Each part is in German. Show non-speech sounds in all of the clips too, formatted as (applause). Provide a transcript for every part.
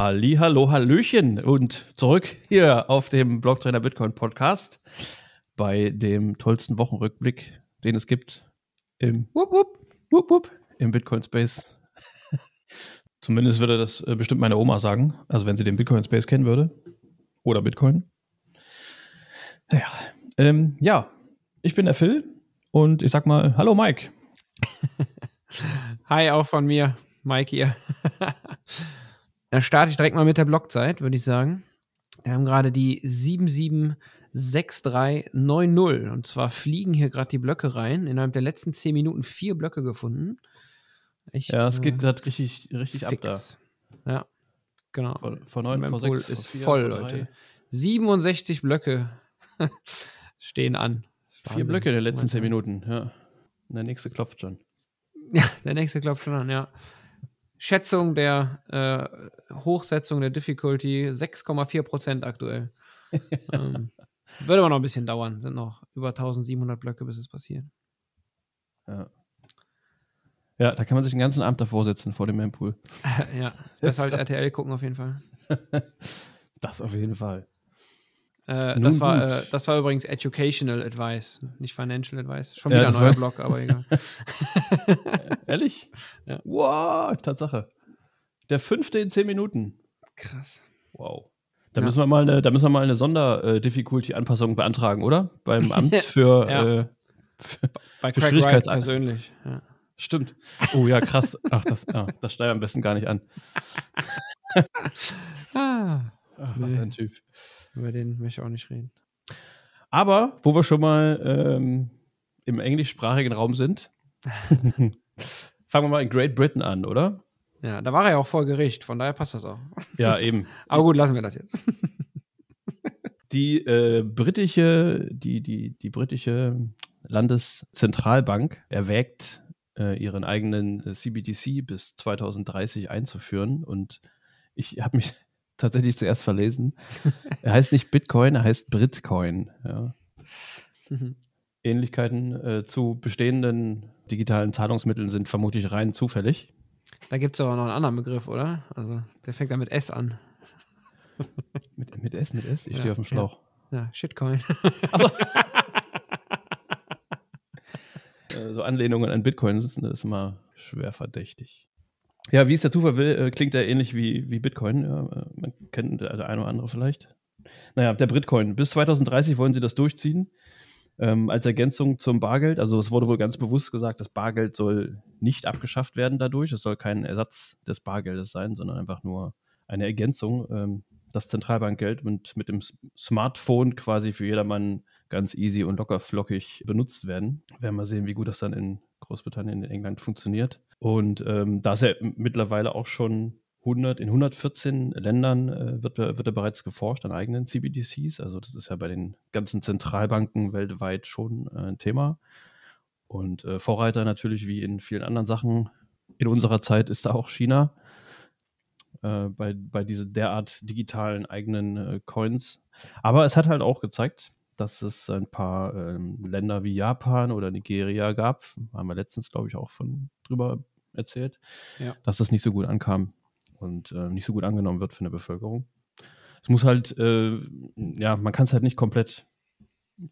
Halli, hallo, hallöchen und zurück hier auf dem Blocktrainer Bitcoin Podcast bei dem tollsten Wochenrückblick, den es gibt im, wupp, wupp, wupp, wupp, im Bitcoin Space. (laughs) Zumindest würde das äh, bestimmt meine Oma sagen, also wenn sie den Bitcoin Space kennen würde oder Bitcoin. Naja, ähm, ja, ich bin der Phil und ich sag mal, hallo Mike. (laughs) Hi, auch von mir, Mike hier. (laughs) Dann starte ich direkt mal mit der Blockzeit, würde ich sagen. Wir haben gerade die 776390 und zwar fliegen hier gerade die Blöcke rein. Innerhalb der letzten 10 Minuten vier Blöcke gefunden. Echt, ja, es geht äh, gerade richtig, richtig ab da. Ja, genau. Von, von 9 vor 6 ist vier, voll, Leute. 67 Blöcke (laughs) stehen an. Vier Blöcke in den letzten 10 Minuten, ja. Der nächste klopft schon. Ja, der nächste klopft schon an, ja. Schätzung der äh, Hochsetzung der Difficulty 6,4% aktuell. (laughs) ähm, würde aber noch ein bisschen dauern. Sind noch über 1700 Blöcke, bis es passiert. Ja. Ja, da kann man sich den ganzen Abend davor setzen, vor dem Mempool. (laughs) ja, ist besser als RTL gucken auf jeden Fall. (laughs) das auf jeden Fall. Äh, das, war, äh, das war übrigens Educational Advice, nicht Financial Advice. Schon wieder ja, ein neuer Blog, aber egal. (laughs) Ehrlich? Ja. Wow, Tatsache. Der fünfte in zehn Minuten. Krass. Wow. Da, ja. müssen wir mal eine, da müssen wir mal eine Sonder-Difficulty-Anpassung beantragen, oder? Beim (laughs) Amt für, ja. äh, für, Bei für Craig persönlich. Ja. Stimmt. Oh ja, krass. Ach, das, ah, das steigt am besten gar nicht an. (laughs) ah, Ach, was ein Typ. Über den möchte ich auch nicht reden. Aber, wo wir schon mal ähm, im englischsprachigen Raum sind, (laughs) fangen wir mal in Great Britain an, oder? Ja, da war er ja auch vor Gericht, von daher passt das auch. Ja, eben. (laughs) Aber gut, lassen wir das jetzt. (laughs) die äh, britische, die, die, die britische Landeszentralbank erwägt, äh, ihren eigenen äh, CBDC bis 2030 einzuführen. Und ich habe mich tatsächlich zuerst verlesen. (laughs) er heißt nicht Bitcoin, er heißt Britcoin. Ja. Mhm. Ähnlichkeiten äh, zu bestehenden digitalen Zahlungsmitteln sind vermutlich rein zufällig. Da gibt es aber noch einen anderen Begriff, oder? Also der fängt da mit S an. (laughs) mit, mit S, mit S? Ich ja, stehe auf dem Schlauch. Ja, ja Shitcoin. Also, (laughs) so Anlehnungen an Bitcoin sind ist immer schwer verdächtig. Ja, wie es der Zufall will, äh, klingt er ähnlich wie, wie Bitcoin. Ja, äh, man kennt der, eine oder andere vielleicht. Naja, der Bitcoin. Bis 2030 wollen sie das durchziehen. Ähm, als Ergänzung zum Bargeld. Also es wurde wohl ganz bewusst gesagt, das Bargeld soll nicht abgeschafft werden dadurch. Es soll kein Ersatz des Bargeldes sein, sondern einfach nur eine Ergänzung. Ähm, das Zentralbankgeld mit, mit dem Smartphone quasi für jedermann ganz easy und locker flockig benutzt werden. Werden wir sehen, wie gut das dann in Großbritannien, in England funktioniert. Und ähm, da ist er mittlerweile auch schon 100, in 114 Ländern äh, wird, wird er bereits geforscht an eigenen CBDCs. Also das ist ja bei den ganzen Zentralbanken weltweit schon äh, ein Thema. Und äh, Vorreiter natürlich wie in vielen anderen Sachen in unserer Zeit ist da auch China äh, bei, bei diesen derart digitalen eigenen äh, Coins. Aber es hat halt auch gezeigt, dass es ein paar ähm, Länder wie Japan oder Nigeria gab. Haben wir letztens, glaube ich, auch von drüber erzählt, ja. dass das nicht so gut ankam und äh, nicht so gut angenommen wird von der Bevölkerung. Es muss halt, äh, ja, man kann es halt nicht komplett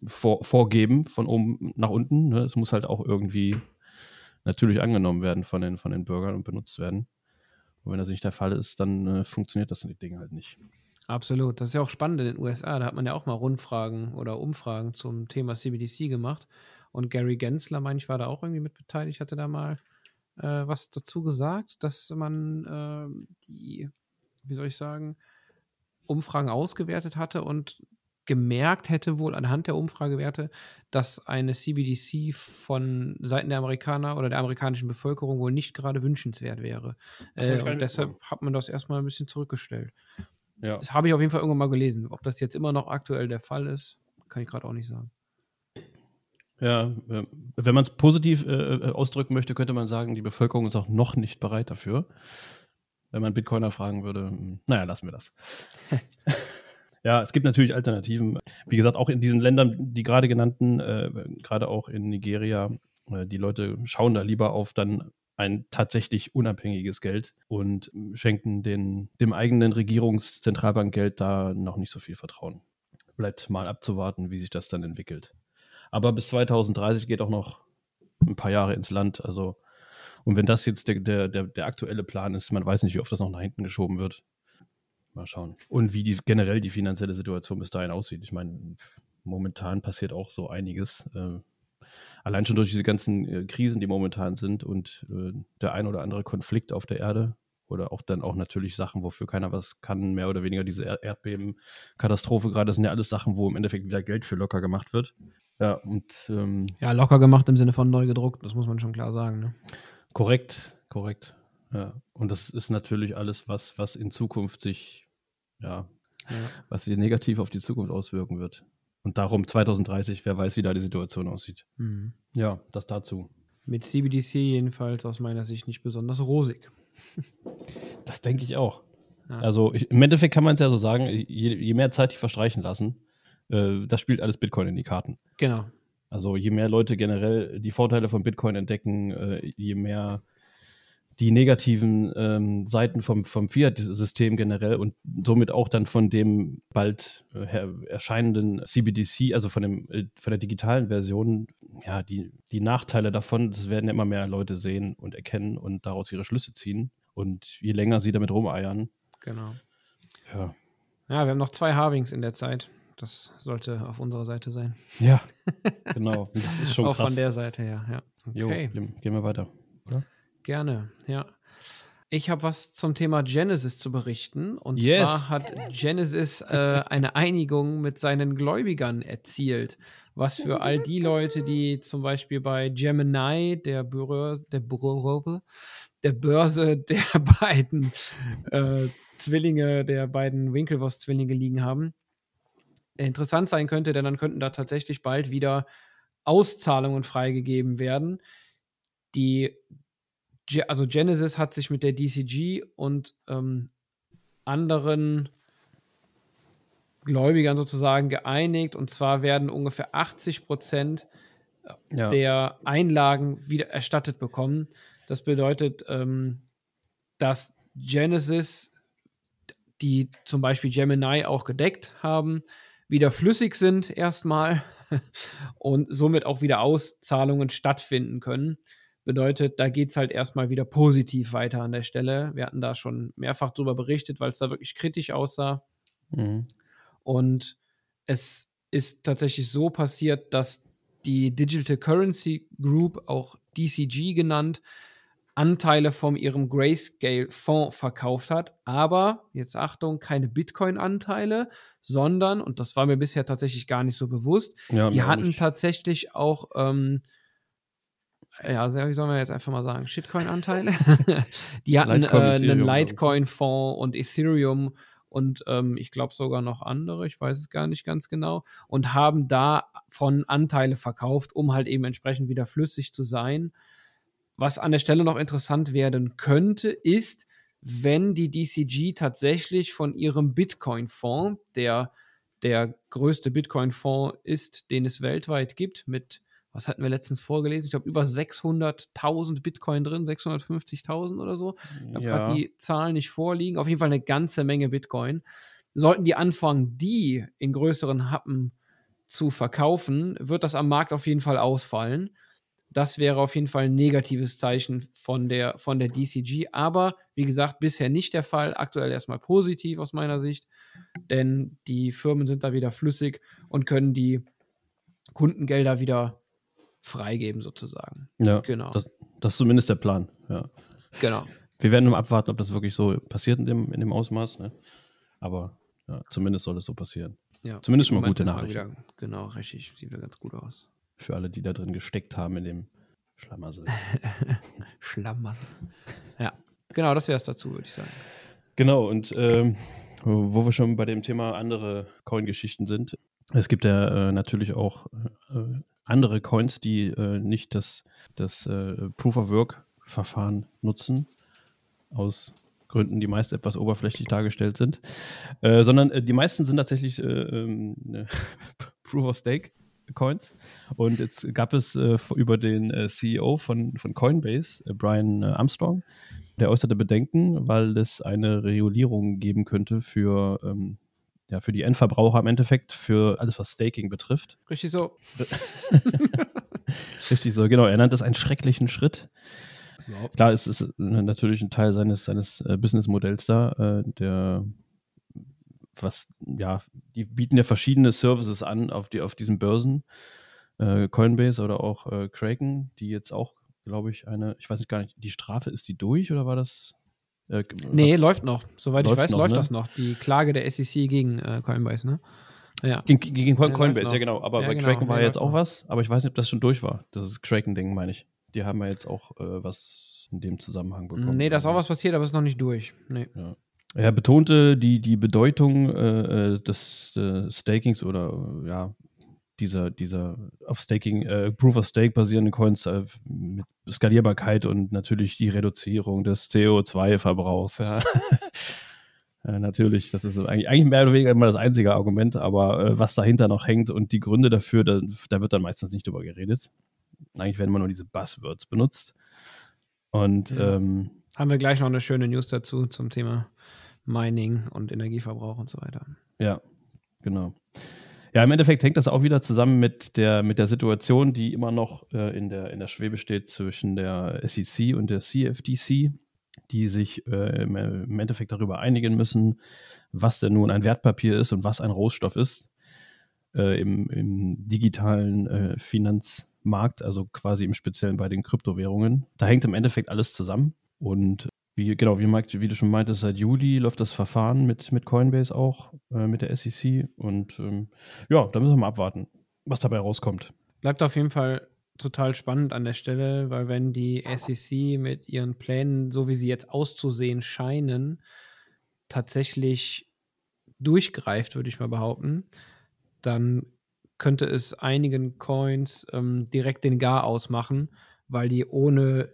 vor, vorgeben von oben nach unten. Ne? Es muss halt auch irgendwie natürlich angenommen werden von den, von den Bürgern und benutzt werden. Und wenn das nicht der Fall ist, dann äh, funktioniert das Ding halt nicht. Absolut. Das ist ja auch spannend in den USA. Da hat man ja auch mal Rundfragen oder Umfragen zum Thema CBDC gemacht. Und Gary Gensler, meine ich, war da auch irgendwie mit beteiligt, hatte da mal äh, was dazu gesagt, dass man äh, die, wie soll ich sagen, Umfragen ausgewertet hatte und gemerkt hätte wohl anhand der Umfragewerte, dass eine CBDC von Seiten der Amerikaner oder der amerikanischen Bevölkerung wohl nicht gerade wünschenswert wäre. Äh, und deshalb hat man das erstmal ein bisschen zurückgestellt. Ja. Das habe ich auf jeden Fall irgendwann mal gelesen. Ob das jetzt immer noch aktuell der Fall ist, kann ich gerade auch nicht sagen. Ja, äh, wenn man es positiv äh, äh, ausdrücken möchte, könnte man sagen, die Bevölkerung ist auch noch nicht bereit dafür. Wenn man Bitcoiner fragen würde, hm, naja, lassen wir das. (laughs) ja, es gibt natürlich Alternativen. Wie gesagt, auch in diesen Ländern, die gerade genannten, äh, gerade auch in Nigeria, äh, die Leute schauen da lieber auf dann ein tatsächlich unabhängiges Geld und schenken den, dem eigenen Regierungszentralbankgeld da noch nicht so viel Vertrauen. Bleibt mal abzuwarten, wie sich das dann entwickelt. Aber bis 2030 geht auch noch ein paar Jahre ins Land. Also, und wenn das jetzt der, der, der, der aktuelle Plan ist, man weiß nicht, wie oft das noch nach hinten geschoben wird. Mal schauen. Und wie die, generell die finanzielle Situation bis dahin aussieht. Ich meine, momentan passiert auch so einiges. Äh, allein schon durch diese ganzen äh, Krisen, die momentan sind und äh, der ein oder andere Konflikt auf der Erde oder auch dann auch natürlich Sachen, wofür keiner was kann, mehr oder weniger diese Erdbeben, Katastrophe gerade, das sind ja alles Sachen, wo im Endeffekt wieder Geld für locker gemacht wird. Ja, und ähm, ja, locker gemacht im Sinne von neu gedruckt, das muss man schon klar sagen. Ne? Korrekt, korrekt. Ja, und das ist natürlich alles, was, was in Zukunft sich, ja, ja. was sich negativ auf die Zukunft auswirken wird. Und darum 2030, wer weiß, wie da die Situation aussieht. Mhm. Ja, das dazu. Mit CBDC jedenfalls aus meiner Sicht nicht besonders rosig. (laughs) das denke ich auch. Ja. Also ich, im Endeffekt kann man es ja so sagen, je, je, mehr Zeit die verstreichen lassen, äh, das spielt alles Bitcoin in die Karten. Genau. Also je mehr Leute generell die Vorteile von Bitcoin entdecken, äh, je mehr die negativen ähm, Seiten vom, vom Fiat-System generell und somit auch dann von dem bald äh, erscheinenden CBDC, also von, dem, äh, von der digitalen Version, ja, die, die Nachteile davon, das werden ja immer mehr Leute sehen und erkennen und daraus ihre Schlüsse ziehen. Und je länger sie damit rumeiern. Genau. Ja. Ja, wir haben noch zwei Harvings in der Zeit. Das sollte auf unserer Seite sein. Ja, (laughs) genau. Das ist schon Auch krass. von der Seite her, ja. Okay. Jo, gehen wir weiter, oder? Gerne, ja. Ich habe was zum Thema Genesis zu berichten. Und yes. zwar hat Genesis äh, eine Einigung mit seinen Gläubigern erzielt. Was für all die Leute, die zum Beispiel bei Gemini, der Börse, der, Börse, der Börse (laughs) der beiden äh, Zwillinge, der beiden Winklevoss-Zwillinge liegen haben, interessant sein könnte, denn dann könnten da tatsächlich bald wieder Auszahlungen freigegeben werden. Die also Genesis hat sich mit der DCG und ähm, anderen Gläubigern sozusagen geeinigt und zwar werden ungefähr 80 Prozent ja. der Einlagen wieder erstattet bekommen. Das bedeutet, ähm, dass Genesis, die zum Beispiel Gemini auch gedeckt haben, wieder flüssig sind erstmal (laughs) und somit auch wieder Auszahlungen stattfinden können. Bedeutet, da geht es halt erstmal wieder positiv weiter an der Stelle. Wir hatten da schon mehrfach drüber berichtet, weil es da wirklich kritisch aussah. Mhm. Und es ist tatsächlich so passiert, dass die Digital Currency Group, auch DCG genannt, Anteile von ihrem Grayscale-Fonds verkauft hat. Aber, jetzt Achtung, keine Bitcoin-Anteile, sondern, und das war mir bisher tatsächlich gar nicht so bewusst, ja, die hatten nicht. tatsächlich auch ähm, ja, wie soll man jetzt einfach mal sagen, Shitcoin-Anteile. (laughs) die hatten Litecoin, äh, einen Litecoin-Fonds und Ethereum und ähm, ich glaube sogar noch andere, ich weiß es gar nicht ganz genau, und haben davon Anteile verkauft, um halt eben entsprechend wieder flüssig zu sein. Was an der Stelle noch interessant werden könnte, ist, wenn die DCG tatsächlich von ihrem Bitcoin-Fonds, der der größte Bitcoin-Fonds ist, den es weltweit gibt, mit was hatten wir letztens vorgelesen? Ich glaube, über 600.000 Bitcoin drin, 650.000 oder so. Ich habe ja. gerade die Zahlen nicht vorliegen. Auf jeden Fall eine ganze Menge Bitcoin. Sollten die anfangen, die in größeren Happen zu verkaufen, wird das am Markt auf jeden Fall ausfallen. Das wäre auf jeden Fall ein negatives Zeichen von der, von der DCG. Aber wie gesagt, bisher nicht der Fall. Aktuell erstmal positiv aus meiner Sicht, denn die Firmen sind da wieder flüssig und können die Kundengelder wieder freigeben, sozusagen. Ja, genau. Das, das, ist zumindest der Plan, ja. Genau. Wir werden nur abwarten, ob das wirklich so passiert in dem, in dem Ausmaß. Ne? Aber ja, zumindest soll es so passieren. Ja, zumindest schon mal gute Nachrichten. genau, richtig. Sieht wieder ganz gut aus. Für alle, die da drin gesteckt haben in dem Schlamassel. (laughs) Schlamassel. Ja, genau, das wäre es dazu, würde ich sagen. Genau, und ähm, wo wir schon bei dem Thema andere Coin-Geschichten sind. Es gibt ja äh, natürlich auch äh, andere Coins, die äh, nicht das, das äh, Proof-of-Work-Verfahren nutzen, aus Gründen, die meist etwas oberflächlich dargestellt sind, äh, sondern äh, die meisten sind tatsächlich äh, ähm, (laughs) Proof of Stake. Coins. Und jetzt gab es über den CEO von, von Coinbase, Brian Armstrong, der äußerte Bedenken, weil es eine Regulierung geben könnte für, ähm, ja, für die Endverbraucher im Endeffekt, für alles, was Staking betrifft. Richtig so. (laughs) Richtig so, genau. Er nennt das einen schrecklichen Schritt. Überhaupt. Klar, es ist natürlich ein Teil seines, seines äh, Businessmodells da, äh, der was, ja, die bieten ja verschiedene Services an auf, die, auf diesen Börsen. Äh, Coinbase oder auch äh, Kraken, die jetzt auch, glaube ich, eine, ich weiß nicht gar nicht, die Strafe, ist die durch oder war das? Äh, nee, läuft noch. Soweit läuft ich weiß, noch, läuft ne? das noch. Die Klage der SEC gegen äh, Coinbase, ne? Ja. Gegen, gegen Coinbase, ja, ja genau. Aber ja, bei genau, Kraken war ja jetzt auch was, aber ich weiß nicht, ob das schon durch war. Das ist Kraken-Ding, meine ich. Die haben ja jetzt auch äh, was in dem Zusammenhang bekommen. Nee, da ist auch was passiert, aber es ist noch nicht durch. Nee. Ja. Er betonte die, die Bedeutung äh, äh des äh, Stakings oder ja, dieser, dieser auf Staking, äh, Proof of Stake basierenden Coins äh, mit Skalierbarkeit und natürlich die Reduzierung des CO2-Verbrauchs. Ja. ja. (laughs) natürlich, das ist eigentlich, eigentlich mehr oder weniger immer das einzige Argument, aber äh, was dahinter noch hängt und die Gründe dafür, da, da wird dann meistens nicht drüber geredet. Eigentlich werden immer nur diese Buzzwords benutzt. Und ja. ähm, haben wir gleich noch eine schöne News dazu zum Thema Mining und Energieverbrauch und so weiter. Ja, genau. Ja, im Endeffekt hängt das auch wieder zusammen mit der, mit der Situation, die immer noch äh, in, der, in der Schwebe steht zwischen der SEC und der CFTC, die sich äh, im Endeffekt darüber einigen müssen, was denn nun ein Wertpapier ist und was ein Rohstoff ist äh, im, im, digitalen äh, Finanzmarkt, also quasi im Speziellen bei den Kryptowährungen. Da hängt im Endeffekt alles zusammen. Und wie, genau, wie, Mike, wie du schon meintest, seit Juli läuft das Verfahren mit, mit Coinbase auch, äh, mit der SEC. Und ähm, ja, da müssen wir mal abwarten, was dabei rauskommt. Bleibt auf jeden Fall total spannend an der Stelle, weil wenn die SEC mit ihren Plänen, so wie sie jetzt auszusehen scheinen, tatsächlich durchgreift, würde ich mal behaupten, dann könnte es einigen Coins ähm, direkt den Gar ausmachen, weil die ohne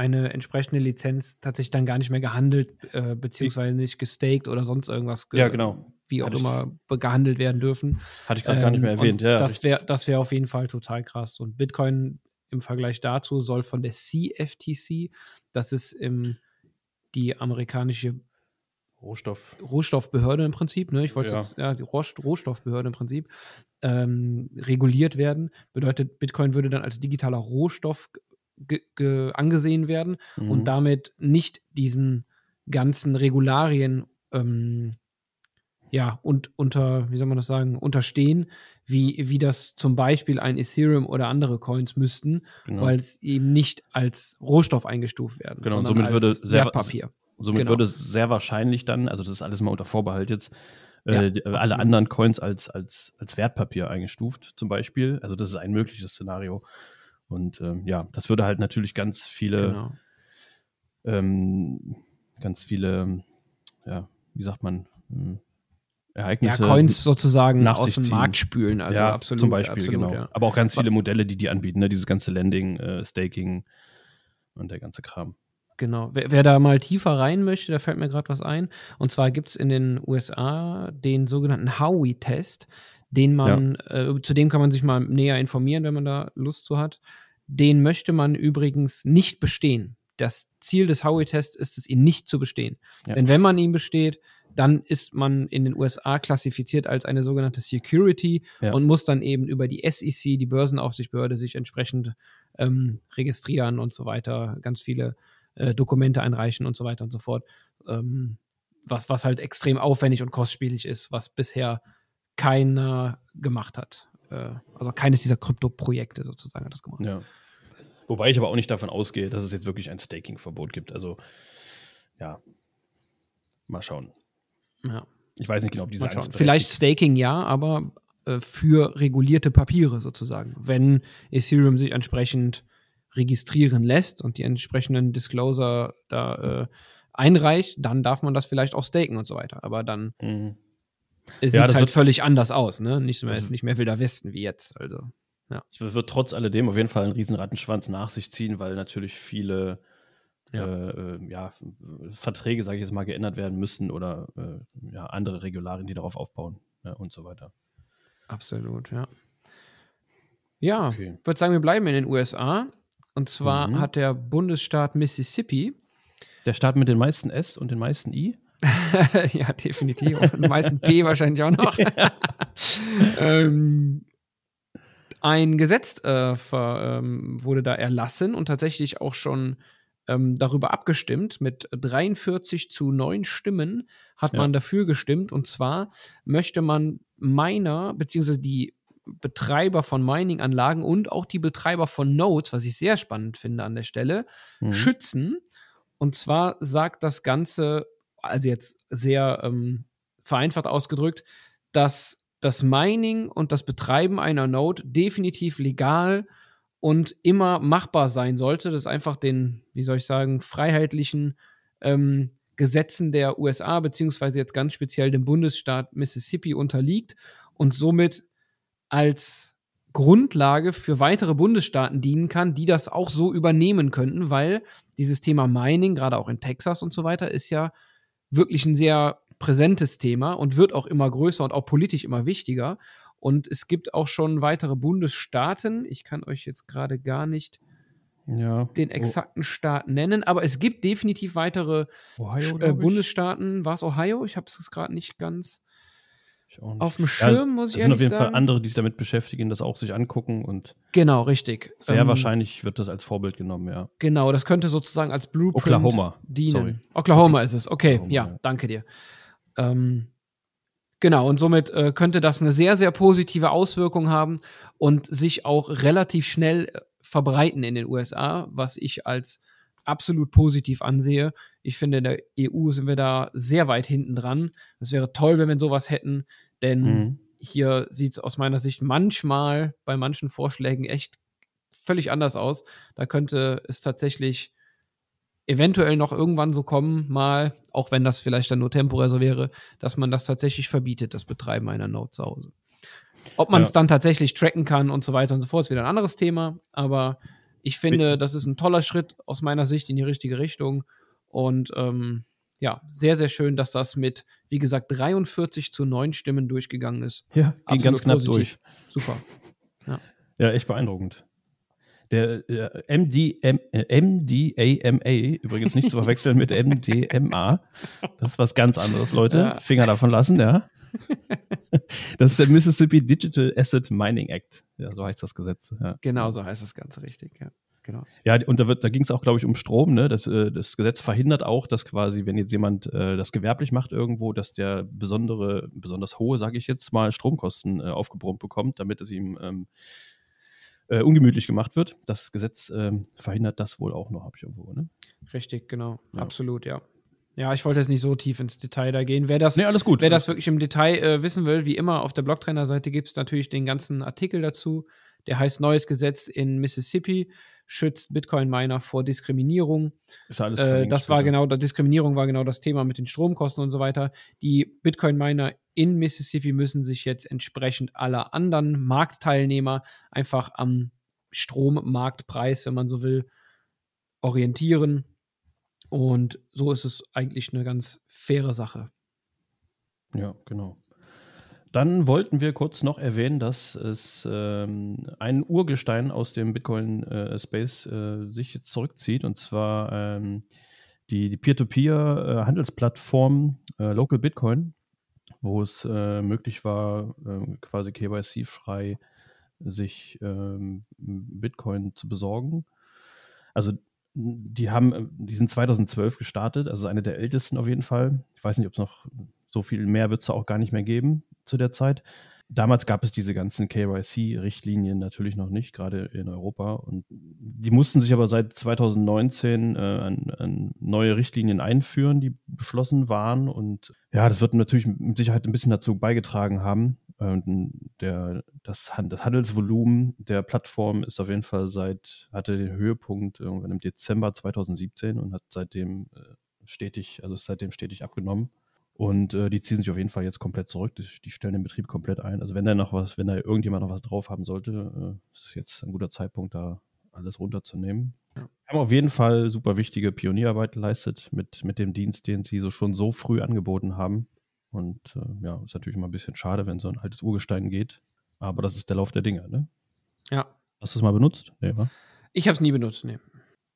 eine entsprechende Lizenz tatsächlich dann gar nicht mehr gehandelt, äh, beziehungsweise nicht gestaked oder sonst irgendwas, ja, genau. wie auch Hatte immer gehandelt werden dürfen. Hatte ich gerade ähm, gar nicht mehr ähm, erwähnt, ja. Das wäre das wär auf jeden Fall total krass. Und Bitcoin im Vergleich dazu soll von der CFTC, das ist im, die amerikanische Rohstoff. Rohstoffbehörde im Prinzip, ne? Ich wollte ja. jetzt, ja, die Rohstoffbehörde im Prinzip, ähm, reguliert werden. Bedeutet, Bitcoin würde dann als digitaler Rohstoff angesehen werden mhm. und damit nicht diesen ganzen Regularien ähm, ja, und unter, wie soll man das sagen, unterstehen, wie, wie das zum Beispiel ein Ethereum oder andere Coins müssten, genau. weil es eben nicht als Rohstoff eingestuft werden. Genau, und somit würde sehr, Wertpapier. Somit genau. würde sehr wahrscheinlich dann, also das ist alles mal unter Vorbehalt jetzt, äh, ja, äh, alle anderen Coins als, als, als Wertpapier eingestuft, zum Beispiel. Also das ist ein mögliches Szenario. Und ähm, ja, das würde halt natürlich ganz viele, genau. ähm, ganz viele, ja, wie sagt man, hm, Ereignisse. Ja, Coins sozusagen aus dem Markt spülen, also ja, absolut. Zum Beispiel, absolut, genau. Ja. Aber auch ganz viele Modelle, die die anbieten, ne? dieses ganze Lending, äh, Staking und der ganze Kram. Genau. Wer, wer, da mal tiefer rein möchte, da fällt mir gerade was ein. Und zwar gibt es in den USA den sogenannten Howey-Test den man, ja. äh, zu dem kann man sich mal näher informieren, wenn man da Lust zu hat. Den möchte man übrigens nicht bestehen. Das Ziel des Howey-Tests ist es, ihn nicht zu bestehen. Ja. Denn wenn man ihn besteht, dann ist man in den USA klassifiziert als eine sogenannte Security ja. und muss dann eben über die SEC, die Börsenaufsichtsbehörde, sich entsprechend ähm, registrieren und so weiter, ganz viele äh, Dokumente einreichen und so weiter und so fort. Ähm, was, was halt extrem aufwendig und kostspielig ist, was bisher keiner gemacht hat. Äh, also keines dieser Krypto-Projekte sozusagen hat das gemacht. Ja. Wobei ich aber auch nicht davon ausgehe, dass es jetzt wirklich ein Staking-Verbot gibt. Also, ja, mal schauen. Ja. Ich weiß nicht genau, ob diese Vielleicht Staking ja, aber äh, für regulierte Papiere sozusagen. Wenn Ethereum sich entsprechend registrieren lässt und die entsprechenden Disclosure da äh, einreicht, dann darf man das vielleicht auch staken und so weiter. Aber dann mhm. Es ja, sieht halt völlig anders aus, ne? Nicht mehr, ist nicht mehr Wilder Westen wie jetzt. Also, ja. Es wird trotz alledem auf jeden Fall einen riesen Rattenschwanz nach sich ziehen, weil natürlich viele ja. Äh, äh ja Verträge, sage ich jetzt mal, geändert werden müssen oder äh, ja, andere Regularien, die darauf aufbauen ja, und so weiter. Absolut, ja. Ja, Okay. ich würde sagen, wir bleiben in den USA. Und zwar Mhm. hat der Bundesstaat Mississippi, Der Staat mit den meisten S und den meisten I. (laughs) ja, definitiv, und meisten P wahrscheinlich auch noch, (laughs) ähm, ein Gesetz äh, ver, ähm, wurde da erlassen und tatsächlich auch schon ähm, darüber abgestimmt. Mit 43 zu 9 Stimmen hat Ja. man dafür gestimmt. Und zwar möchte man Miner, beziehungsweise die Betreiber von Mining-Anlagen und auch die Betreiber von Nodes, was ich sehr spannend finde an der Stelle, Mhm. schützen. Und zwar sagt das Ganze, also jetzt sehr ähm, vereinfacht ausgedrückt, dass das Mining und das Betreiben einer Node definitiv legal und immer machbar sein sollte. Das einfach den, wie soll ich sagen, freiheitlichen ähm, Gesetzen der USA, beziehungsweise jetzt ganz speziell dem Bundesstaat Mississippi unterliegt und somit als Grundlage für weitere Bundesstaaten dienen kann, die das auch so übernehmen könnten, weil dieses Thema Mining, gerade auch in Texas und so weiter, ist ja wirklich ein sehr präsentes Thema und wird auch immer größer und auch politisch immer wichtiger. Und es gibt auch schon weitere Bundesstaaten. Ich kann euch jetzt gerade gar nicht Ja. den exakten Staat nennen, aber es gibt definitiv weitere Oh, Ohio, äh. Bundesstaaten. War es Ohio? Ich habe es gerade nicht ganz. Auf dem Ja, Schirm, muss es ich sind auf jeden sagen. Fall andere, die sich damit beschäftigen, das auch sich angucken und Genau, richtig. sehr Ähm, wahrscheinlich wird das als Vorbild genommen, ja. Genau, das könnte sozusagen als Blueprint Oklahoma, dienen. sorry. Oklahoma ist es, okay, Oklahoma, ja, ja. danke dir. Ähm, genau, und somit äh, könnte das eine sehr, sehr positive Auswirkung haben und sich auch relativ schnell verbreiten in den USA, was ich als absolut positiv ansehe. Ich finde, in der EU sind wir da sehr weit hinten dran. Es wäre toll, wenn wir sowas hätten, denn Mhm. hier sieht es aus meiner Sicht manchmal bei manchen Vorschlägen echt völlig anders aus. Da könnte es tatsächlich eventuell noch irgendwann so kommen, mal, auch wenn das vielleicht dann nur temporär so wäre, dass man das tatsächlich verbietet, das Betreiben einer Node zu Hause. Ob man es Ja. dann tatsächlich tracken kann und so weiter und so fort, ist wieder ein anderes Thema. Aber ich finde, das ist ein toller Schritt aus meiner Sicht in die richtige Richtung. Und ähm, ja, sehr, sehr schön, dass das mit, wie gesagt, 43 zu 9 Stimmen durchgegangen ist. Ja, ging Absolut ganz knapp positiv. durch. Super. Ja, echt beeindruckend. Der äh, MDM, äh, MDAMA, übrigens nicht zu verwechseln mit MDMA. Das ist was ganz anderes, Leute. Ja. Finger davon lassen, ja. Das ist der Mississippi Digital Asset Mining Act. Ja, so heißt das Gesetz. Ja, Genau so heißt das Ganze richtig, ja. Genau. ja und da, wird- da ging es auch, glaube ich, um Strom. Ne? Das, äh, das Gesetz verhindert auch, dass quasi, wenn jetzt jemand äh, das gewerblich macht irgendwo, dass der besondere, besonders hohe, sage ich jetzt mal, Stromkosten äh, aufgebrummt bekommt, damit es ihm ähm, äh, ungemütlich gemacht wird. Das Gesetz ähm, verhindert das wohl auch noch, habe ich irgendwo. Ne? Richtig, genau. Ja. Absolut, ja. Ja, ich wollte jetzt nicht so tief ins Detail da gehen. Wer das, Nee, alles gut. wer das wirklich im Detail äh, wissen will, wie immer, auf der Blogtrainer-Seite gibt es natürlich den ganzen Artikel dazu. Der heißt Neues Gesetz in Mississippi, schützt Bitcoin-Miner vor Diskriminierung. ist alles Äh, das war genau, Diskriminierung war genau das Thema mit den Stromkosten und so weiter. Die Bitcoin-Miner in Mississippi müssen sich jetzt entsprechend aller anderen Marktteilnehmer einfach am Strommarktpreis, wenn man so will, orientieren. Und so ist es eigentlich eine ganz faire Sache. Ja, genau. Dann wollten wir kurz noch erwähnen, dass es ähm, ein Urgestein aus dem Bitcoin-Space äh, sich jetzt zurückzieht, und zwar ähm, die, Peer-to-Peer-Handelsplattform äh, Local Bitcoin, wo es äh, möglich war, äh, quasi KYC-frei sich ähm, Bitcoin zu besorgen. Also die haben, äh, die sind 2012 gestartet, also eine der ältesten auf jeden Fall. Ich weiß nicht, ob es noch so viel mehr wird es auch gar nicht mehr geben zu der Zeit. Damals gab es diese ganzen KYC-Richtlinien natürlich noch nicht, gerade in Europa. Und die mussten sich aber seit 2019 äh, an, an neue Richtlinien einführen, die beschlossen waren. Und ja, das wird natürlich mit Sicherheit ein bisschen dazu beigetragen haben. Der, das, das Handelsvolumen der Plattform ist auf jeden Fall seit, hatte den Höhepunkt irgendwann im Dezember 2017 und hat seitdem äh, stetig, also ist seitdem stetig abgenommen. Und äh, die ziehen sich auf jeden Fall jetzt komplett zurück. Die, die stellen den Betrieb komplett ein. Also wenn da noch was, wenn da irgendjemand noch was drauf haben sollte, äh, ist jetzt ein guter Zeitpunkt, da alles runterzunehmen. Ja. Haben auf jeden Fall super wichtige Pionierarbeit geleistet mit, mit dem Dienst, den sie so schon so früh angeboten haben. Und äh, ja, ist natürlich immer ein bisschen schade, wenn so ein altes Urgestein geht. Aber das ist der Lauf der Dinge, ne? Ja. Hast du es mal benutzt? Nee, wa? Ich habe es nie benutzt, nee.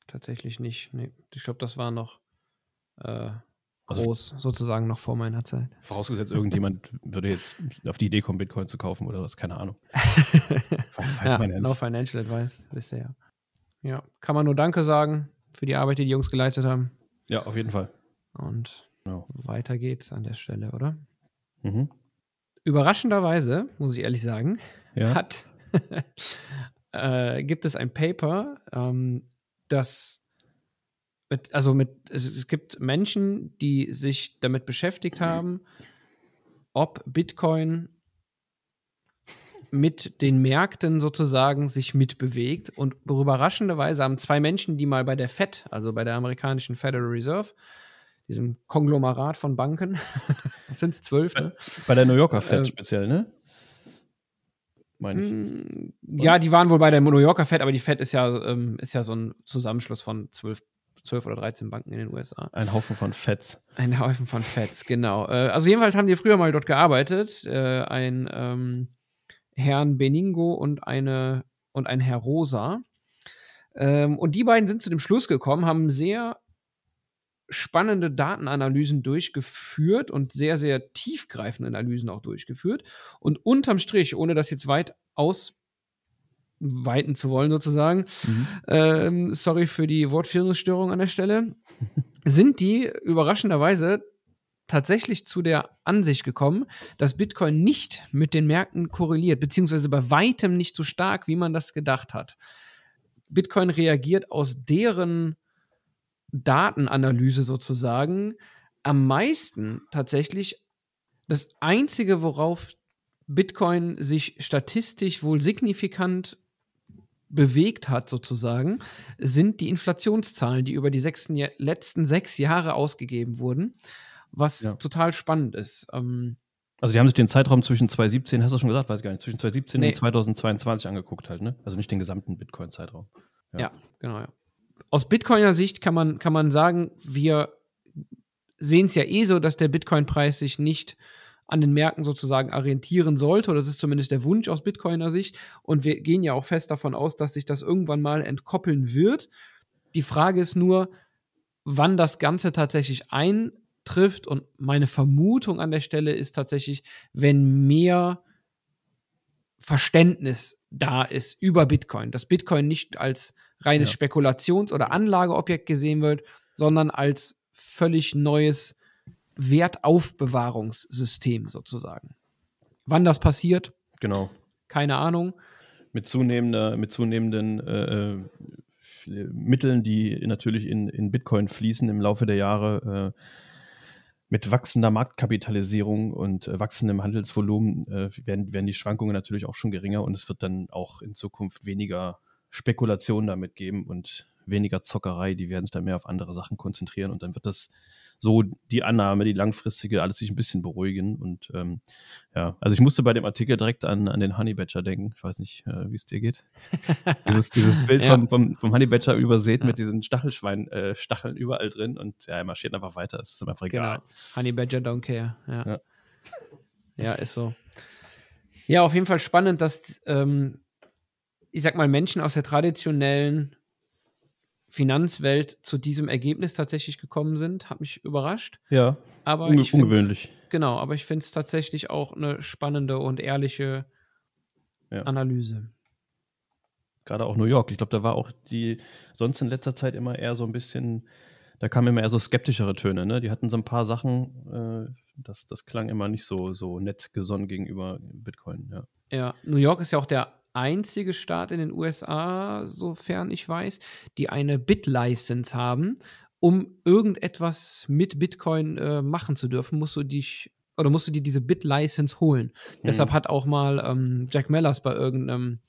Tatsächlich nicht. Nee. Ich glaube, das war noch Also- groß, sozusagen noch vor meiner Zeit. Vorausgesetzt, irgendjemand würde jetzt auf die Idee kommen, Bitcoin zu kaufen oder was, keine Ahnung. (laughs) Weiß, weiß ja, man ja no financial advice, wisst ihr ja. Ja, kann man nur Danke sagen für die Arbeit, die die Jungs geleistet haben. Ja, auf jeden Fall. Und Ja. weiter geht's an der Stelle, oder? Mhm. Überraschenderweise, muss ich ehrlich sagen, Ja. hat, (laughs) äh, gibt es ein Paper, ähm, das mit, also mit, es, es gibt Menschen, die sich damit beschäftigt haben, ob Bitcoin mit den Märkten sozusagen sich mitbewegt. Und überraschenderweise haben zwei Menschen, die mal bei der Fed, also bei der amerikanischen Federal Reserve, diesem Konglomerat von Banken, (laughs) sind es zwölf, ne? Bei der New Yorker Fed Äh, speziell, ne? Meine ich. Mm, Ja, die waren wohl bei der New Yorker Fed, aber die Fed ist ja, ähm, ist ja so ein Zusammenschluss von zwölf, zwölf oder 13 Banken in den USA. Ein Haufen von Feds. Ein Haufen von Feds, genau. Äh, also jedenfalls haben die früher mal dort gearbeitet. Äh, ein ähm, Herrn Beningo und eine und ein Herr Rosa. Ähm, und die beiden sind zu dem Schluss gekommen, haben sehr spannende Datenanalysen durchgeführt und sehr, sehr tiefgreifende Analysen auch durchgeführt. Und unterm Strich, ohne das jetzt weit ausweiten zu wollen, sozusagen, ähm, sorry für die Wortfindungsstörung an der Stelle, sind die überraschenderweise tatsächlich zu der Ansicht gekommen, dass Bitcoin nicht mit den Märkten korreliert, beziehungsweise bei weitem nicht so stark, wie man das gedacht hat. Bitcoin reagiert aus deren Datenanalyse sozusagen am meisten tatsächlich. Das einzige, worauf Bitcoin sich statistisch wohl signifikant bewegt hat, sozusagen, sind die Inflationszahlen, die über die sechsten, letzten sechs Jahre ausgegeben wurden, was Ja. total spannend ist. Ähm, Also die haben sich den Zeitraum zwischen 2017, hast du schon gesagt, weiß ich gar nicht, zwischen 2017 Nee. und 2022 angeguckt halt, ne? Also nicht den gesamten Bitcoin-Zeitraum. Ja. Ja, genau, ja. Aus Bitcoiner Sicht kann man, kann man sagen, wir sehen es ja eh so, dass der Bitcoin-Preis sich nicht an den Märkten sozusagen orientieren sollte. Oder das ist zumindest der Wunsch aus Bitcoiner Sicht. Und wir gehen ja auch fest davon aus, dass sich das irgendwann mal entkoppeln wird. Die Frage ist nur, wann das Ganze tatsächlich eintrifft. Und meine Vermutung an der Stelle ist tatsächlich, wenn mehr Verständnis da ist über Bitcoin, dass Bitcoin nicht als reines Ja. Spekulations- oder Anlageobjekt gesehen wird, sondern als völlig neues Wertaufbewahrungssystem sozusagen. Wann das passiert, Genau. keine Ahnung. Mit zunehmender, mit zunehmenden äh, äh, Mitteln, die natürlich in, in Bitcoin fließen im Laufe der Jahre, äh, mit wachsender Marktkapitalisierung und äh, wachsendem Handelsvolumen äh, werden, werden die Schwankungen natürlich auch schon geringer und es wird dann auch in Zukunft weniger Spekulation damit geben und weniger Zockerei. Die werden sich dann mehr auf andere Sachen konzentrieren und dann wird das so die Annahme, die langfristige, alles sich ein bisschen beruhigen. Und ähm, ja, also ich musste bei dem Artikel direkt an, an den Honey Badger denken. Ich weiß nicht, äh, wie es dir geht. (laughs) dieses, dieses Bild Ja. vom, vom, vom Honey Badger übersät Ja. mit diesen Stachelschwein, äh, Stacheln überall drin und ja, er marschiert einfach weiter. Es ist einfach egal. Genau. Honey Badger don't care. Ja. Ja. ja. ist so. Ja, auf jeden Fall spannend, dass, ähm, ich sag mal, Menschen aus der traditionellen Finanzwelt zu diesem Ergebnis tatsächlich gekommen sind. Hat mich überrascht. Ja, Aber unge ich ungewöhnlich. Genau, aber ich finde es tatsächlich auch eine spannende und ehrliche Ja. Analyse. Gerade auch New York. Ich glaube, da war auch die sonst in letzter Zeit immer eher so ein bisschen, da kamen immer eher so skeptischere Töne. Ne? Die hatten so ein paar Sachen, äh, das, das klang immer nicht so, so nett gesonnen gegenüber Bitcoin. Ja. Ja, New York ist ja auch der einzige Staat in den USA, sofern ich weiß, die eine Bit-License haben. Um irgendetwas mit Bitcoin äh, machen zu dürfen, musst du dich oder musst du dir diese Bit-License holen. Deshalb hat auch mal ähm, Jack Mellers bei irgendeinem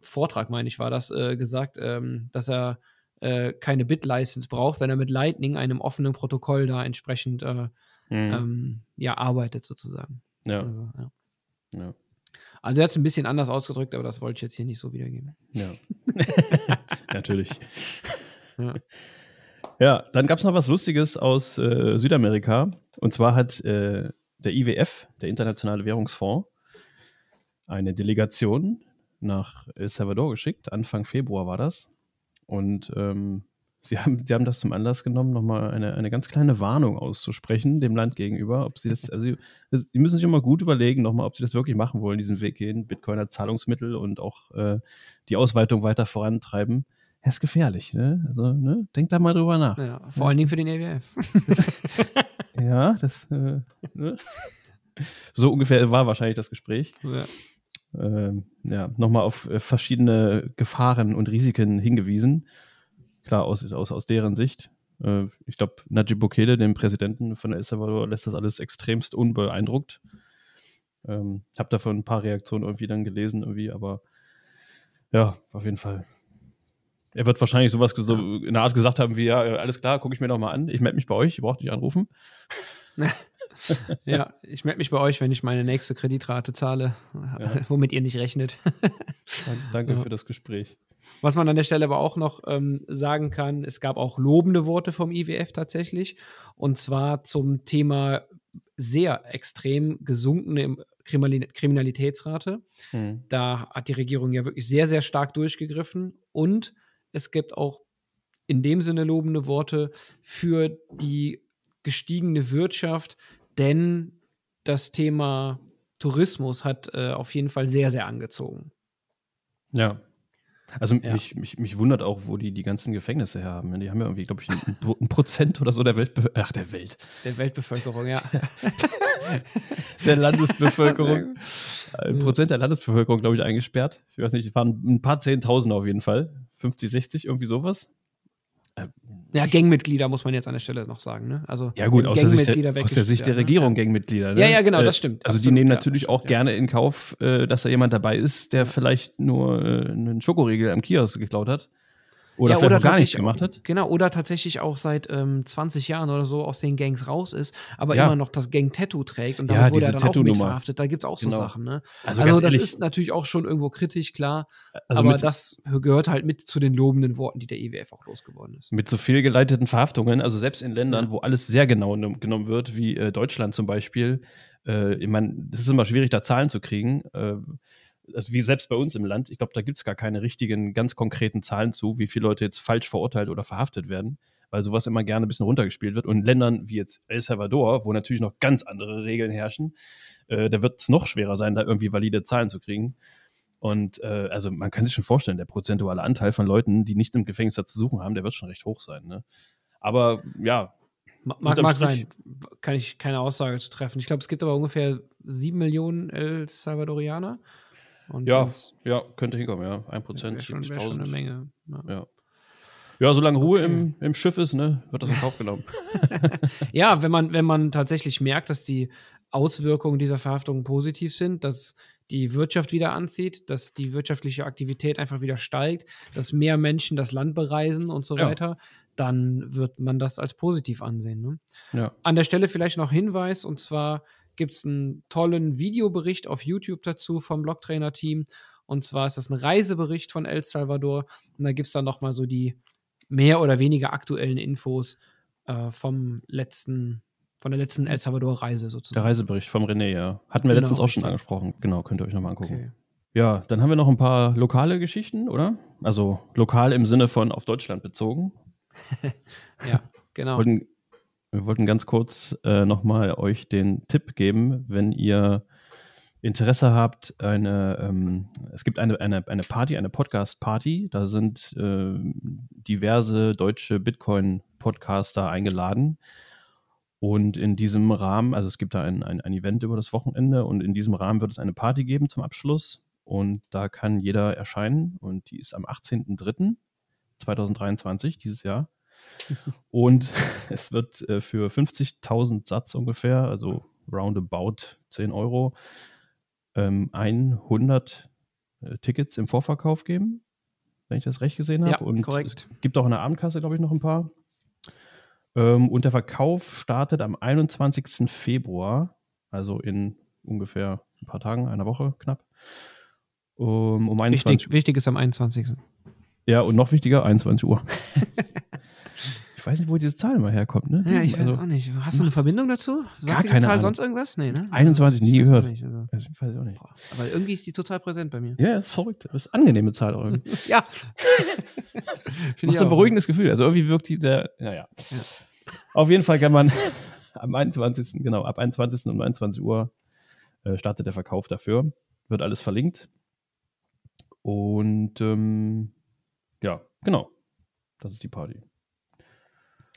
Vortrag, meine ich, war das, äh, gesagt, ähm, dass er äh, keine Bit-License braucht, wenn er mit Lightning, einem offenen Protokoll, da entsprechend äh, Mhm. ähm, ja, arbeitet sozusagen. ja, Also, ja. ja, Also er hat es ein bisschen anders ausgedrückt, aber das wollte ich jetzt hier nicht so wiedergeben. ja. (laughs) Natürlich. Ja. Ja, dann gab es noch was Lustiges aus äh, Südamerika. Und zwar hat äh, der IWF, der Internationale Währungsfonds, eine Delegation nach El Salvador geschickt. Anfang Februar war das. Und ähm, sie, haben, sie haben das zum Anlass genommen, nochmal eine, eine ganz kleine Warnung auszusprechen dem Land gegenüber, ob sie das, (laughs) also sie müssen sich immer gut überlegen, nochmal, ob sie das wirklich machen wollen, diesen Weg gehen, Bitcoin als Zahlungsmittel und auch äh, die Ausweitung weiter vorantreiben. Das ist gefährlich, ne? Also, ne? Denkt da mal drüber nach. Ja, vor allen Dingen für den EWF. (laughs) ja, das, äh, ne? So ungefähr war wahrscheinlich das Gespräch. Ja ähm, ja, nochmal auf äh, verschiedene Gefahren und Risiken hingewiesen. Klar, aus, aus, aus deren Sicht. Äh, ich glaube, Najib Bukele, dem Präsidenten von El Salvador, lässt das alles extremst unbeeindruckt. Ähm, habe davon ein paar Reaktionen irgendwie dann gelesen, irgendwie, aber ja, auf jeden Fall. Er wird wahrscheinlich sowas so in der Art gesagt haben wie, ja, alles klar, gucke ich mir nochmal an, ich melde mich bei euch, ihr braucht nicht anrufen. (laughs) ja, ich melde mich bei euch, wenn ich meine nächste Kreditrate zahle, ja. (laughs) womit ihr nicht rechnet. Danke ja. für das Gespräch. Was man an der Stelle aber auch noch ähm, sagen kann, es gab auch lobende Worte vom IWF tatsächlich. Und zwar zum Thema sehr extrem gesunkene Kriminalitätsrate. Hm. Da hat die Regierung ja wirklich sehr, sehr stark durchgegriffen. Und es gibt auch in dem Sinne lobende Worte für die gestiegene Wirtschaft, denn das Thema Tourismus hat äh, auf jeden Fall sehr, sehr angezogen. Ja. Also ja. Mich, mich, mich wundert auch, wo die die ganzen Gefängnisse her haben. Die haben ja irgendwie, glaube ich, ein, ein, Prozent oder so der Welt, ach der Welt. Der Weltbevölkerung, ja. (laughs) der Landesbevölkerung. Ein Prozent der Landesbevölkerung, glaube ich, eingesperrt. Ich weiß nicht, es waren ein paar Zehntausend auf jeden Fall. 50, 60, irgendwie sowas. Ja, Gangmitglieder muss man jetzt an der Stelle noch sagen. Ne? Also, ja, gut, aus der, Sicht der, aus der Sicht der Regierung ne? Gangmitglieder. Ne? Ja, ja, genau, das stimmt. Also, Absolut, die nehmen natürlich ja, auch ja. gerne in Kauf, äh, dass da jemand dabei ist, der vielleicht nur äh, einen Schokoriegel am Kiosk geklaut hat. Oder ja, vielleicht oder gar nichts gemacht hat. Genau, oder tatsächlich auch seit ähm, 20 Jahren oder so aus den Gangs raus ist, aber ja. immer noch das Gang-Tattoo trägt und damit ja, wurde er dann auch mit verhaftet. Da gibt es auch genau. so Sachen. Ne? Also, also das ehrlich, ist natürlich auch schon irgendwo kritisch, klar. Also aber das gehört halt mit zu den lobenden Worten, die der IWF auch losgeworden ist. Mit so fehlgeleiteten Verhaftungen, also selbst in Ländern, wo alles sehr genau genommen wird, wie äh, Deutschland zum Beispiel, äh, ich meine, es ist immer schwierig, da Zahlen zu kriegen. Äh, also wie selbst bei uns im Land, ich glaube, da gibt es gar keine richtigen, ganz konkreten Zahlen zu, wie viele Leute jetzt falsch verurteilt oder verhaftet werden, weil sowas immer gerne ein bisschen runtergespielt wird. Und in Ländern wie jetzt El Salvador, wo natürlich noch ganz andere Regeln herrschen, äh, da wird es noch schwerer sein, da irgendwie valide Zahlen zu kriegen. Und äh, also man kann sich schon vorstellen, der prozentuale Anteil von Leuten, die nicht im Gefängnis zu suchen haben, der wird schon recht hoch sein. Ne? Aber ja. Mag, mag sein, kann ich keine Aussage zu treffen. Ich glaube, es gibt aber ungefähr sieben Millionen El Salvadorianer. Und ja, ja, könnte hinkommen, ja. Ein Prozent, schon, schon eine Menge. Ja. ja. Ja, solange Ruhe okay. im, im Schiff ist, ne, wird das in Kauf genommen. (laughs) ja, wenn man, wenn man tatsächlich merkt, dass die Auswirkungen dieser Verhaftungen positiv sind, dass die Wirtschaft wieder anzieht, dass die wirtschaftliche Aktivität einfach wieder steigt, dass mehr Menschen das Land bereisen und so ja. weiter, dann wird man das als positiv ansehen. Ne? Ja. An der Stelle vielleicht noch Hinweis, und zwar gibt es einen tollen Videobericht auf YouTube dazu vom Blocktrainer-Team. Und zwar ist das ein Reisebericht von El Salvador. Und da gibt es dann nochmal so die mehr oder weniger aktuellen Infos äh, vom letzten, von der letzten El Salvador-Reise sozusagen. Der Reisebericht vom René, ja. Hatten wir genau, letztens auch schon angesprochen. Genau, könnt ihr euch nochmal angucken. Okay. Ja, dann haben wir noch ein paar lokale Geschichten, oder? Also lokal im Sinne von auf Deutschland bezogen. (laughs) ja, genau. Wollten wir wollten ganz kurz äh, nochmal euch den Tipp geben, wenn ihr Interesse habt, eine, ähm, es gibt eine, eine, eine Party, eine Podcast-Party, da sind äh, diverse deutsche Bitcoin-Podcaster eingeladen. Und in diesem Rahmen, also es gibt da ein, ein, ein Event über das Wochenende und in diesem Rahmen wird es eine Party geben zum Abschluss. Und da kann jeder erscheinen und die ist am 18.03.2023 dieses Jahr. Und (laughs) es wird äh, für 50.000 Satz ungefähr, also roundabout 10 Euro, ähm, 100 äh, Tickets im Vorverkauf geben, wenn ich das recht gesehen habe. Ja, und korrekt. es gibt auch in der Abendkasse, glaube ich, noch ein paar. Ähm, und der Verkauf startet am 21. Februar, also in ungefähr ein paar Tagen, einer Woche knapp. Um, um 21 wichtig, wichtig ist am 21. Ja, und noch wichtiger, 21 Uhr. (laughs) Ich weiß nicht, wo diese Zahl immer herkommt. Ne? Ja, ich weiß Also, auch nicht. Hast du eine Verbindung dazu? Sagt Gar keine Zahl Ahnung. sonst irgendwas? Nee, ne? 21 nie weiß gehört. nicht, also. also, ich weiß auch nicht. Aber irgendwie ist die total präsent bei mir. Ja, ist verrückt. Das ist eine angenehme Zahl irgendwie. (laughs) Ja. (laughs) Macht so ein beruhigendes Gefühl. Also irgendwie wirkt die sehr, naja. Auf jeden Fall kann man (laughs) am 21. genau, ab 21. um 29 Uhr äh, startet der Verkauf dafür. Wird alles verlinkt. Und ähm, ja, genau. Das ist die Party.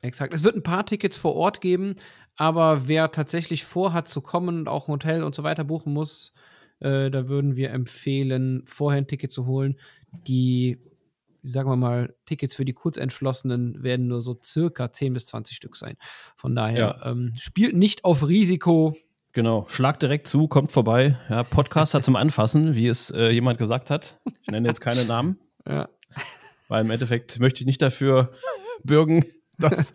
Exakt. Es wird ein paar Tickets vor Ort geben, aber wer tatsächlich vorhat zu kommen und auch ein Hotel und so weiter buchen muss, äh, da würden wir empfehlen, vorher ein Ticket zu holen. Die, sagen wir mal, Tickets für die Kurzentschlossenen werden nur so circa 10 bis 20 Stück sein. Von daher ähm, spielt nicht auf Risiko. Genau. Schlag direkt zu, kommt vorbei. Ja, Podcaster zum (laughs) Anfassen, wie es äh, jemand gesagt hat. Ich nenne jetzt keine Namen. Ja. Weil im Endeffekt möchte ich nicht dafür bürgen, dass,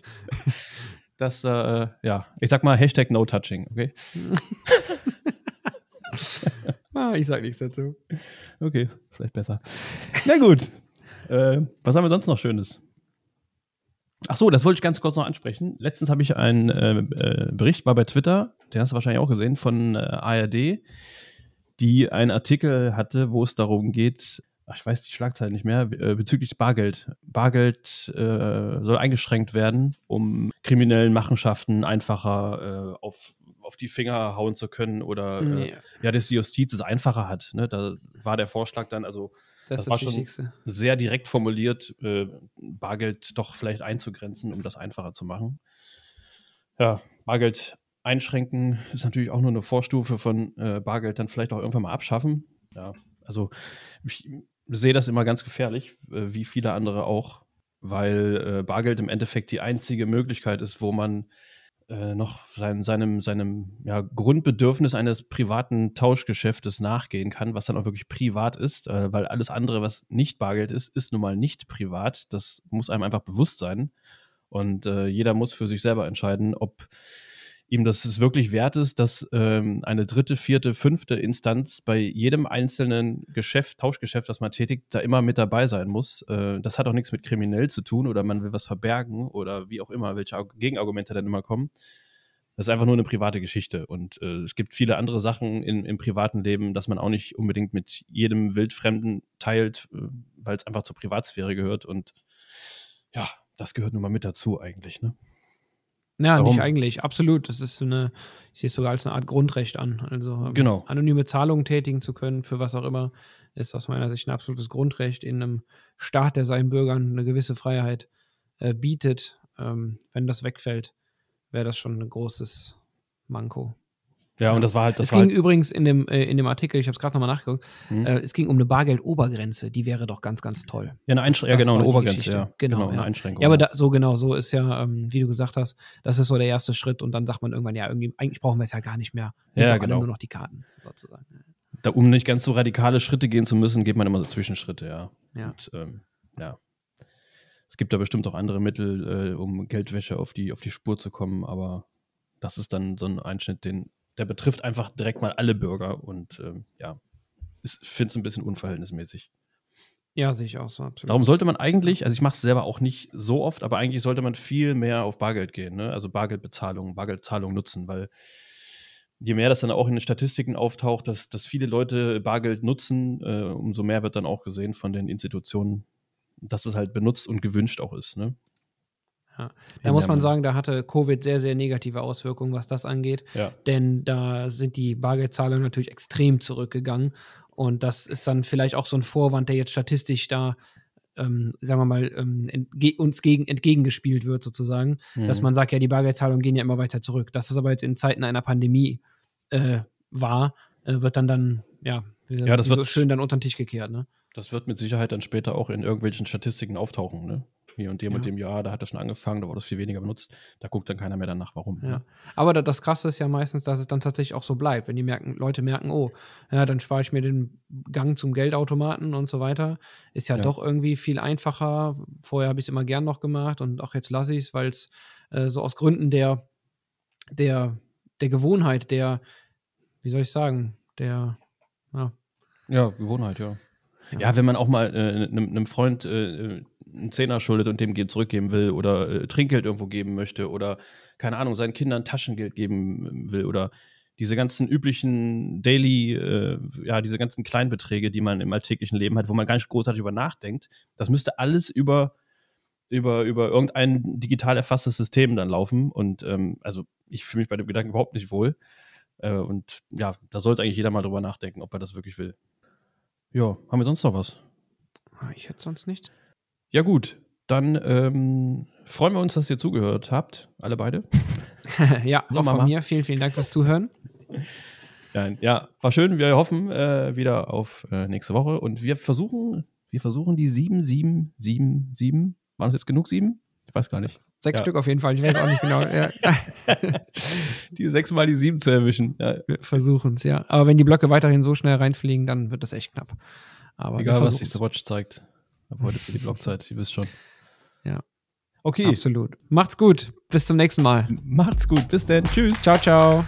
(laughs) dass äh, ja, ich sag mal Hashtag No Touching, okay? (laughs) Ah, ich sag nichts dazu. Okay, vielleicht besser. Na gut. äh, was haben wir sonst noch Schönes? Ach so, das wollte ich ganz kurz noch ansprechen. Letztens habe ich einen äh, äh, Bericht, war bei Twitter, den hast du wahrscheinlich auch gesehen, von äh, ARD, die einen Artikel hatte, wo es darum geht, ach, ich weiß die Schlagzeile nicht mehr, äh, bezüglich Bargeld. Bargeld äh, soll eingeschränkt werden, um kriminellen Machenschaften einfacher äh, auf, auf die Finger hauen zu können oder äh, Nee, ja, dass die Justiz es einfacher hat. Ne? Da war der Vorschlag dann also das, das war schon- Wichtigste. sehr direkt formuliert, äh, Bargeld doch vielleicht einzugrenzen, um das einfacher zu machen. Ja, Bargeld einschränken ist natürlich auch nur eine Vorstufe von Bargeld dann vielleicht auch irgendwann mal abschaffen. Ja, also ich sehe das immer ganz gefährlich, äh, wie viele andere auch, weil äh, Bargeld im Endeffekt die einzige Möglichkeit ist, wo man äh, noch sein, seinem, seinem ja, Grundbedürfnis eines privaten Tauschgeschäftes nachgehen kann, was dann auch wirklich privat ist, äh, weil alles andere, was nicht Bargeld ist, ist nun mal nicht privat. Das muss einem einfach bewusst sein. Und äh, jeder muss für sich selber entscheiden, ob ihm das es wirklich wert ist, dass ähm, eine dritte, vierte, fünfte Instanz bei jedem einzelnen Geschäft, Tauschgeschäft, das man tätigt, da immer mit dabei sein muss. Äh, das hat auch nichts mit kriminell zu tun oder man will was verbergen oder wie auch immer, welche Arg- Gegenargumente dann immer kommen. Das ist einfach nur eine private Geschichte. Und äh, es gibt viele andere Sachen in, im privaten Leben, dass man auch nicht unbedingt mit jedem Wildfremden teilt, äh, weil es einfach zur Privatsphäre gehört. Und ja, das gehört nun mal mit dazu eigentlich. Ne? Ja, Warum? nicht eigentlich. Absolut. Das ist eine, ich sehe es sogar als eine Art Grundrecht an. Also ähm, Genau. anonyme Zahlungen tätigen zu können, für was auch immer, ist aus meiner Sicht ein absolutes Grundrecht in einem Staat, der seinen Bürgern eine gewisse Freiheit äh, bietet. Ähm, wenn das wegfällt, wäre das schon ein großes Manko. Ja, und das war halt das es ging halt, übrigens in dem, äh, in dem Artikel, ich habe es gerade nochmal nachgeguckt, Hm. äh, es ging um eine Bargeldobergrenze, die wäre doch ganz, ganz toll. ja, eine Einschränkung, ja, genau, eine Obergrenze, ja. Genau, eine ja. Einschränkung. Ja, aber da, so genau, so ist ja, ähm, wie du gesagt hast, das ist so der erste Schritt und dann sagt man irgendwann, ja, irgendwie, eigentlich brauchen wir es ja gar nicht mehr. Ja, doch alle genau. nur noch die Karten, sozusagen. da, um nicht ganz so radikale Schritte gehen zu müssen, geht man immer so Zwischenschritte, ja. Ja. Und, ähm, ja. Es gibt da bestimmt auch andere Mittel, äh, um Geldwäsche auf die, auf die Spur zu kommen, aber das ist dann so ein Einschnitt, den, der betrifft einfach direkt mal alle Bürger und ähm, ja, ich finde es ein bisschen unverhältnismäßig. Ja, sehe ich auch so, absolut. Darum sollte man eigentlich, also ich mache es selber auch nicht so oft, aber eigentlich sollte man viel mehr auf Bargeld gehen, ne? also Bargeldbezahlung, Bargeldzahlung nutzen, weil je mehr das dann auch in den Statistiken auftaucht, dass, dass viele Leute Bargeld nutzen, äh, umso mehr wird dann auch gesehen von den Institutionen, dass es halt benutzt und gewünscht auch ist. Ne? Ja. Da muss man sagen, da hatte Covid sehr, sehr negative Auswirkungen, was das angeht. Ja, Denn da sind die Bargeldzahlungen natürlich extrem zurückgegangen. Und das ist dann vielleicht auch so ein Vorwand, der jetzt statistisch da, ähm, sagen wir mal, ähm, entge uns gegen, entgegengespielt wird, sozusagen. Dass Mhm. man sagt, ja, die Bargeldzahlungen gehen ja immer weiter zurück. Dass das aber jetzt in Zeiten einer Pandemie äh, war, äh, wird dann dann, ja, wie, Ja, das wie so wird- schön dann unter den Tisch gekehrt, ne? Das wird mit Sicherheit dann später auch in irgendwelchen Statistiken auftauchen. Ne? Hier und dem und Ja. dem Jahr, da hat das schon angefangen, da wurde es viel weniger benutzt. Da guckt dann keiner mehr danach, warum. Ja. Ne? Aber da, das Krasse ist ja meistens, dass es dann tatsächlich auch so bleibt. Wenn die merken, Leute merken, oh, ja, dann spare ich mir den Gang zum Geldautomaten und so weiter. Ist ja, Ja. doch irgendwie viel einfacher. Vorher habe ich es immer gern noch gemacht und auch jetzt lasse ich es, weil es äh, so aus Gründen der, der, der Gewohnheit, der, wie soll ich sagen, der, ja, Ja, Gewohnheit, ja. Ja. Wenn man auch mal äh, einem, einem Freund äh, einen Zehner schuldet und dem Geld zurückgeben will oder äh, Trinkgeld irgendwo geben möchte oder keine Ahnung, seinen Kindern Taschengeld geben will oder diese ganzen üblichen Daily, äh, ja, diese ganzen Kleinbeträge, die man im alltäglichen Leben hat, wo man gar nicht großartig über nachdenkt, das müsste alles über, über, über irgendein digital erfasstes System dann laufen. Und ähm, also ich fühle mich bei dem Gedanken überhaupt nicht wohl. Äh, und ja, da sollte eigentlich jeder mal drüber nachdenken, ob er das wirklich will. Ja, haben wir sonst noch was? Ah, ich hätte sonst nichts. Ja, gut. Dann ähm, freuen wir uns, dass ihr zugehört habt, alle beide. (laughs) ja, auch von mir. Vielen, vielen Dank fürs Zuhören. Ja, ja war schön. Wir hoffen äh, wieder auf äh, nächste Woche und wir versuchen, wir versuchen die 7, 7, 7, 7. Waren es jetzt genug 7? Ich weiß gar nicht. Sechs ja. Stück auf jeden Fall. Ich weiß auch nicht genau. (laughs) Ja. (laughs) die sechs mal die sieben zu erwischen. Ja. Wir versuchen es, ja. Aber wenn die Blöcke weiterhin so schnell reinfliegen, dann wird das echt knapp. Aber Egal, was sich der Watch zeigt. Ab heute für die Blockzeit, ihr wisst schon. Ja. Okay. Absolut. Macht's gut. Bis zum nächsten Mal. Macht's gut. Bis dann. Tschüss. Ciao, ciao.